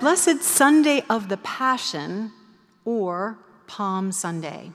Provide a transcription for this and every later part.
Blessed Sunday of the Passion, or Palm Sunday.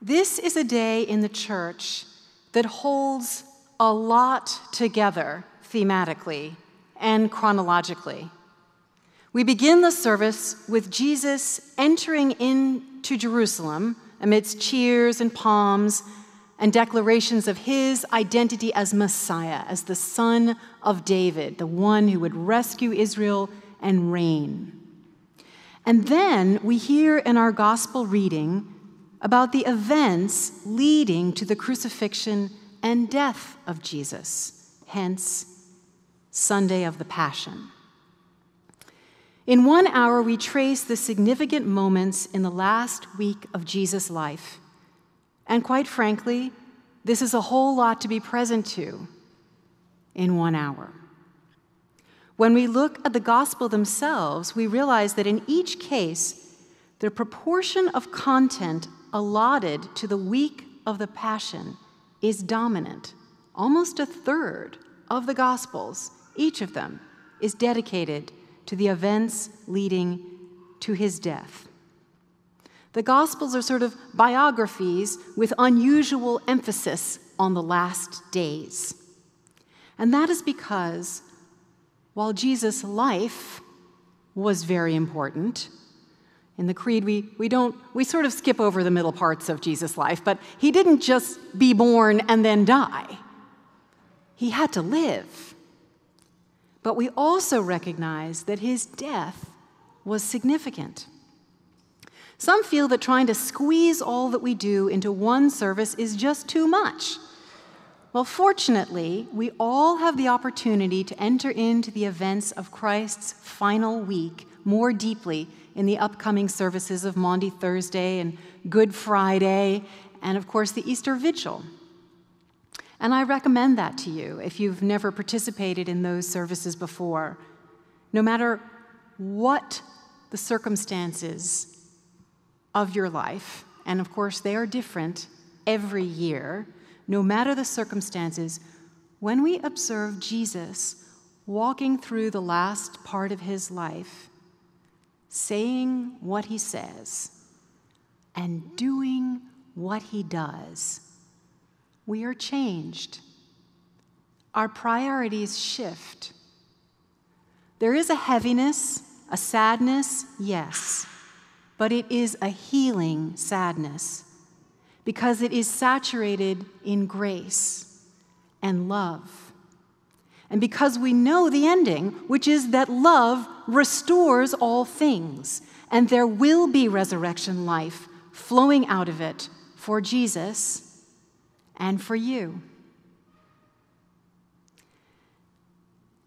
This is a day in the church that holds a lot together thematically and chronologically. We begin the service with Jesus entering into Jerusalem amidst cheers and palms and declarations of his identity as Messiah, as the son of David, the one who would rescue Israel and reign. And then we hear in our gospel reading about the events leading to the crucifixion and death of Jesus, hence, Sunday of the Passion. In one hour, we trace the significant moments in the last week of Jesus' life. And quite frankly, this is a whole lot to be present to in one hour. When we look at the gospel themselves, we realize that in each case, the proportion of content allotted to the week of the Passion is dominant. Almost a third of the gospels, each of them, is dedicated to the events leading to his death. The Gospels are sort of biographies with unusual emphasis on the last days. And that is because while Jesus' life was very important, in the Creed, we, we don't, we sort of skip over the middle parts of Jesus' life, but he didn't just be born and then die. He had to live. But we also recognize that his death was significant. Some feel that trying to squeeze all that we do into one service is just too much. Well, fortunately, we all have the opportunity to enter into the events of Christ's final week more deeply in the upcoming services of Maundy Thursday and Good Friday, and of course, the Easter Vigil. And I recommend that to you if you've never participated in those services before. No matter what the circumstances of your life, and of course they are different every year, no matter the circumstances, when we observe Jesus walking through the last part of his life, saying what he says, and doing what he does, we are changed. Our priorities shift. There is a heaviness, a sadness, yes, but it is a healing sadness because it is saturated in grace and love. And because we know the ending, which is that love restores all things, and there will be resurrection life flowing out of it for Jesus and for you.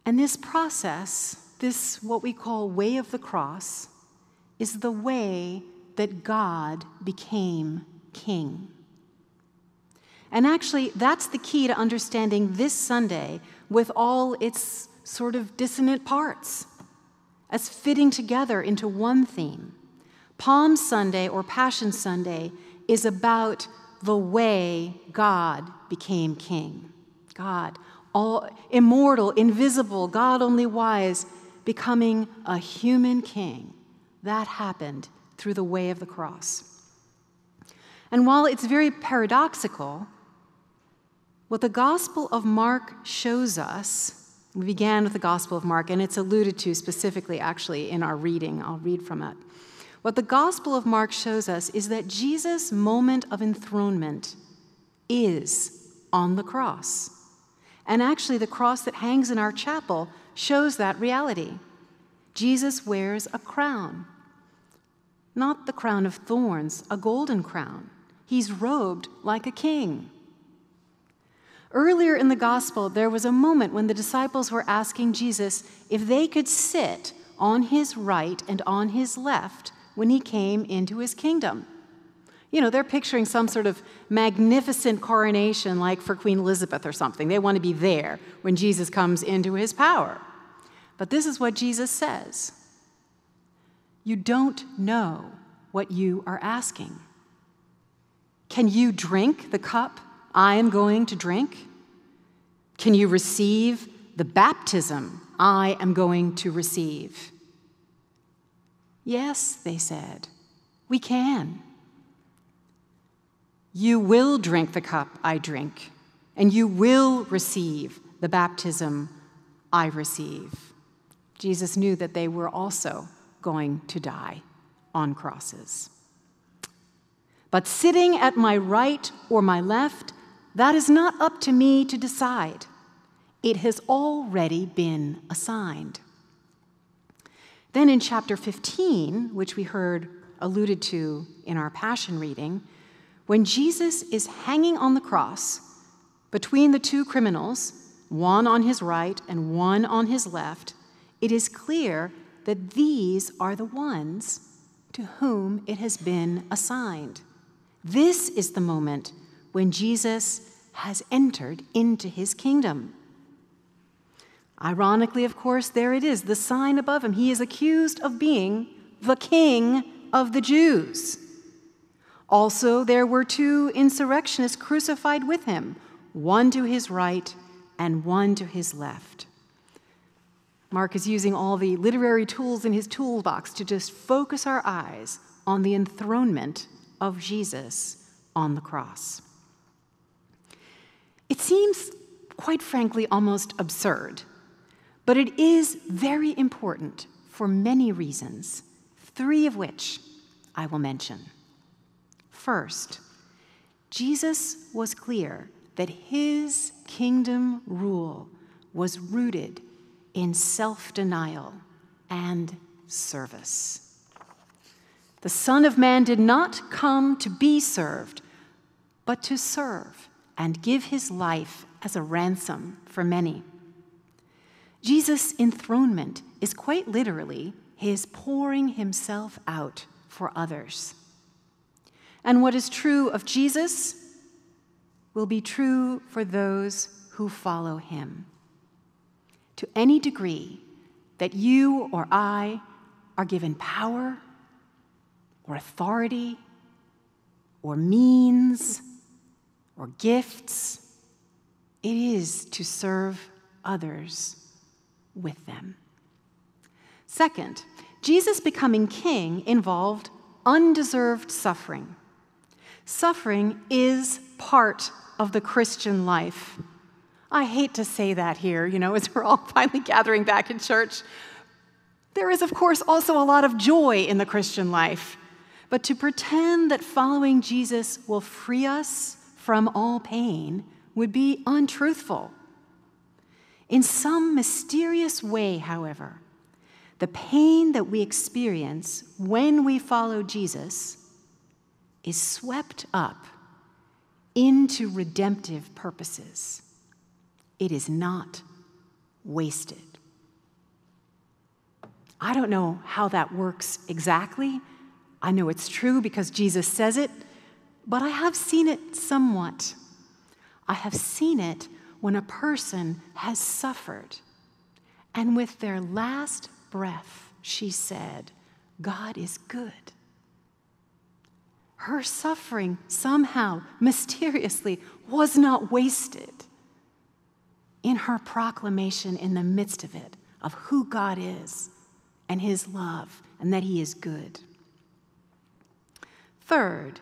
And this process, this what we call way of the cross, is the way that God became king. And actually, that's the key to understanding this Sunday with all its sort of dissonant parts as fitting together into one theme. Palm Sunday or Passion Sunday is about the way God became king. God, all immortal, invisible, God only wise, becoming a human king. That happened through the way of the cross. And while it's very paradoxical, what the Gospel of Mark shows us, we began with the Gospel of Mark, and it's alluded to specifically actually in our reading. I'll read from it. What the Gospel of Mark shows us is that Jesus' moment of enthronement is on the cross. And actually, the cross that hangs in our chapel shows that reality. Jesus wears a crown, not the crown of thorns, a golden crown. He's robed like a king. Earlier in the gospel, there was a moment when the disciples were asking Jesus if they could sit on his right and on his left when he came into his kingdom. You know, they're picturing some sort of magnificent coronation like for Queen Elizabeth or something. They want to be there when Jesus comes into his power. But this is what Jesus says You don't know what you are asking. Can you drink the cup I am going to drink? Can you receive the baptism I am going to receive? Yes, they said, we can. You will drink the cup I drink, and you will receive the baptism I receive. Jesus knew that they were also going to die on crosses. But sitting at my right or my left, that is not up to me to decide. It has already been assigned. Then in chapter 15, which we heard alluded to in our Passion reading, when Jesus is hanging on the cross between the two criminals, one on his right and one on his left, it is clear that these are the ones to whom it has been assigned. This is the moment when Jesus has entered into his kingdom. Ironically, of course, there it is, the sign above him. He is accused of being the king of the Jews. Also, there were two insurrectionists crucified with him, one to his right and one to his left. Mark is using all the literary tools in his toolbox to just focus our eyes on the enthronement of Jesus on the cross. It seems, quite frankly, almost absurd, but it is very important for many reasons, three of which I will mention. First, Jesus was clear that his kingdom rule was rooted in self denial and service. The Son of Man did not come to be served, but to serve and give his life as a ransom for many. Jesus' enthronement is quite literally his pouring himself out for others. And what is true of Jesus will be true for those who follow him. To any degree that you or I are given power or authority or means or gifts, it is to serve others with them. Second, Jesus becoming king involved undeserved suffering. Suffering is part of the Christian life. I hate to say that here, you know, as we're all finally gathering back in church. There is, of course, also a lot of joy in the Christian life. But to pretend that following Jesus will free us from all pain would be untruthful. In some mysterious way, however, the pain that we experience when we follow Jesus is swept up into redemptive purposes. It is not wasted. I don't know how that works exactly. I know it's true because Jesus says it, but I have seen it somewhat. I have seen it when a person has suffered, and with their last breath, she said, God is good. Her suffering somehow, mysteriously, was not wasted in her proclamation in the midst of it of who God is and his love and that he is good. Third,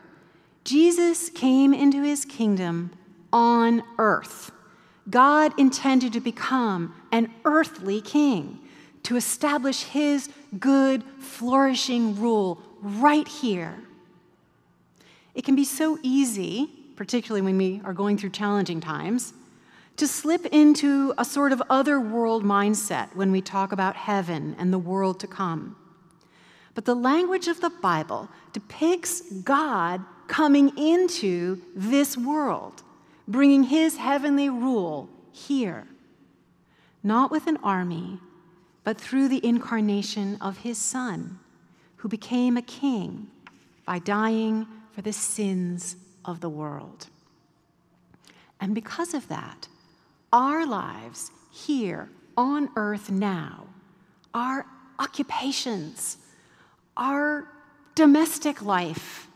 Jesus came into his kingdom on earth. God intended to become an earthly king, to establish his good, flourishing rule right here. It can be so easy, particularly when we are going through challenging times, to slip into a sort of other world mindset when we talk about heaven and the world to come. But the language of the Bible depicts God coming into this world bringing his heavenly rule here, not with an army, but through the incarnation of his Son, who became a king by dying for the sins of the world. And because of that, our lives here on earth now, our occupations, our domestic life,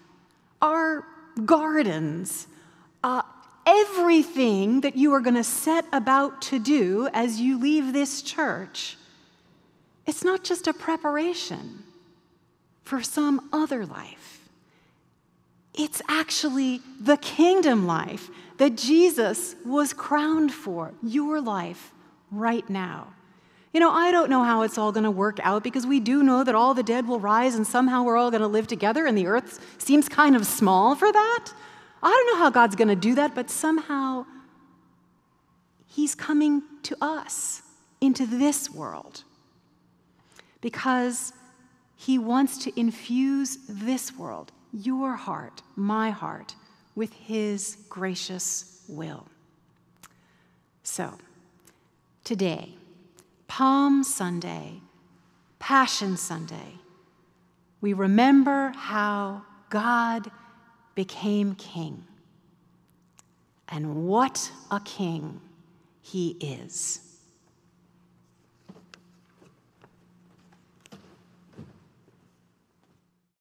our gardens, uh, everything that you are going to set about to do as you leave this church, it's not just a preparation, for some other life. It's actually the kingdom life that Jesus was crowned for, your life right now. You know, I don't know how it's all going to work out because we do know that all the dead will rise and somehow we're all going to live together and the earth seems kind of small for that. I don't know how God's going to do that, but somehow He's coming to us into this world because He wants to infuse this world, your heart, my heart, with His gracious will. So, today, Palm Sunday, Passion Sunday, we remember how God became king. And what a king he is.